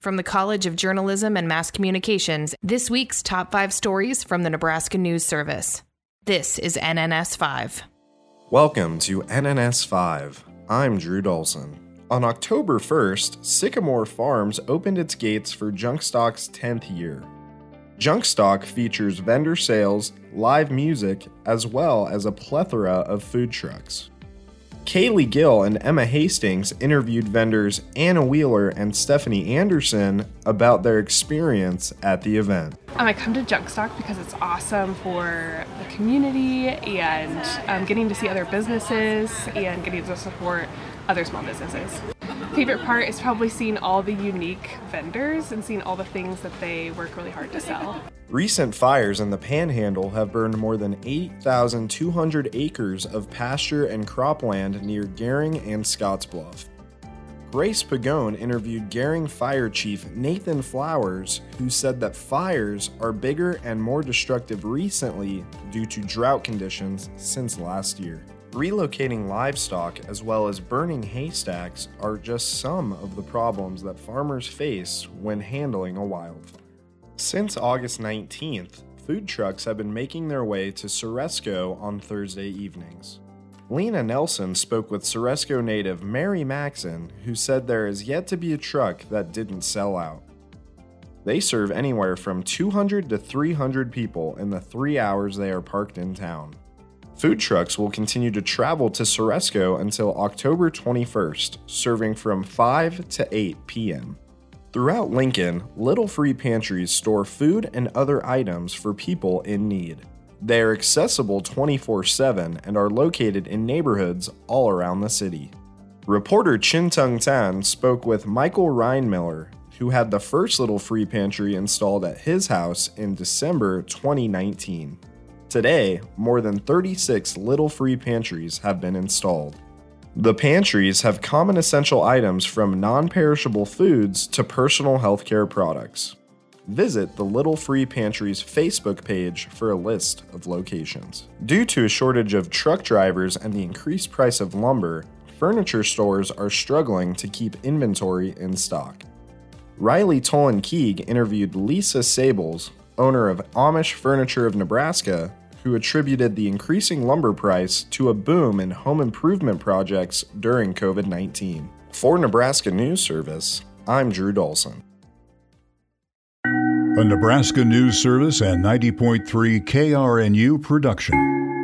From the College of Journalism and Mass Communications, this week's top five stories from the Nebraska News Service. This is NNS 5. Welcome to NNS 5. I'm Drew Dahlson. On October 1st, Sycamore Farms opened its gates for Junkstock's 10th year. Junkstock features vendor sales, live music, as well as a plethora of food trucks. Kaylee Gill and Emma Hastings interviewed vendors Anna Wheeler and Stephanie Anderson about their experience at the event. Um, I come to Junkstock because it's awesome for the community and um, getting to see other businesses and getting to support other small businesses. Favorite part is probably seeing all the unique vendors and seeing all the things that they work really hard to sell. Recent fires in the Panhandle have burned more than 8,200 acres of pasture and cropland near Gering and Scottsbluff. Grace Pagone interviewed Gering Fire Chief Nathan Flowers, who said that fires are bigger and more destructive recently due to drought conditions since last year. Relocating livestock as well as burning haystacks are just some of the problems that farmers face when handling a wildfire. Since August 19th, food trucks have been making their way to Ceresco on Thursday evenings. Lena Nelson spoke with Ceresco native Mary Maxon, who said there is yet to be a truck that didn't sell out. They serve anywhere from 200 to 300 people in the three hours they are parked in town. Food trucks will continue to travel to Ceresco until October 21st, serving from 5 to 8 p.m. Throughout Lincoln, little free pantries store food and other items for people in need. They are accessible 24 7 and are located in neighborhoods all around the city. Reporter Chin Tung Tan spoke with Michael Reinmiller, who had the first little free pantry installed at his house in December 2019. Today, more than 36 little free pantries have been installed. The pantries have common essential items from non perishable foods to personal healthcare products. Visit the Little Free Pantry's Facebook page for a list of locations. Due to a shortage of truck drivers and the increased price of lumber, furniture stores are struggling to keep inventory in stock. Riley Tolan Keig interviewed Lisa Sabels, owner of Amish Furniture of Nebraska, who attributed the increasing lumber price to a boom in home improvement projects during COVID 19. For Nebraska News Service, I'm Drew Dahlson. A Nebraska News Service and 90.3 KRNU production.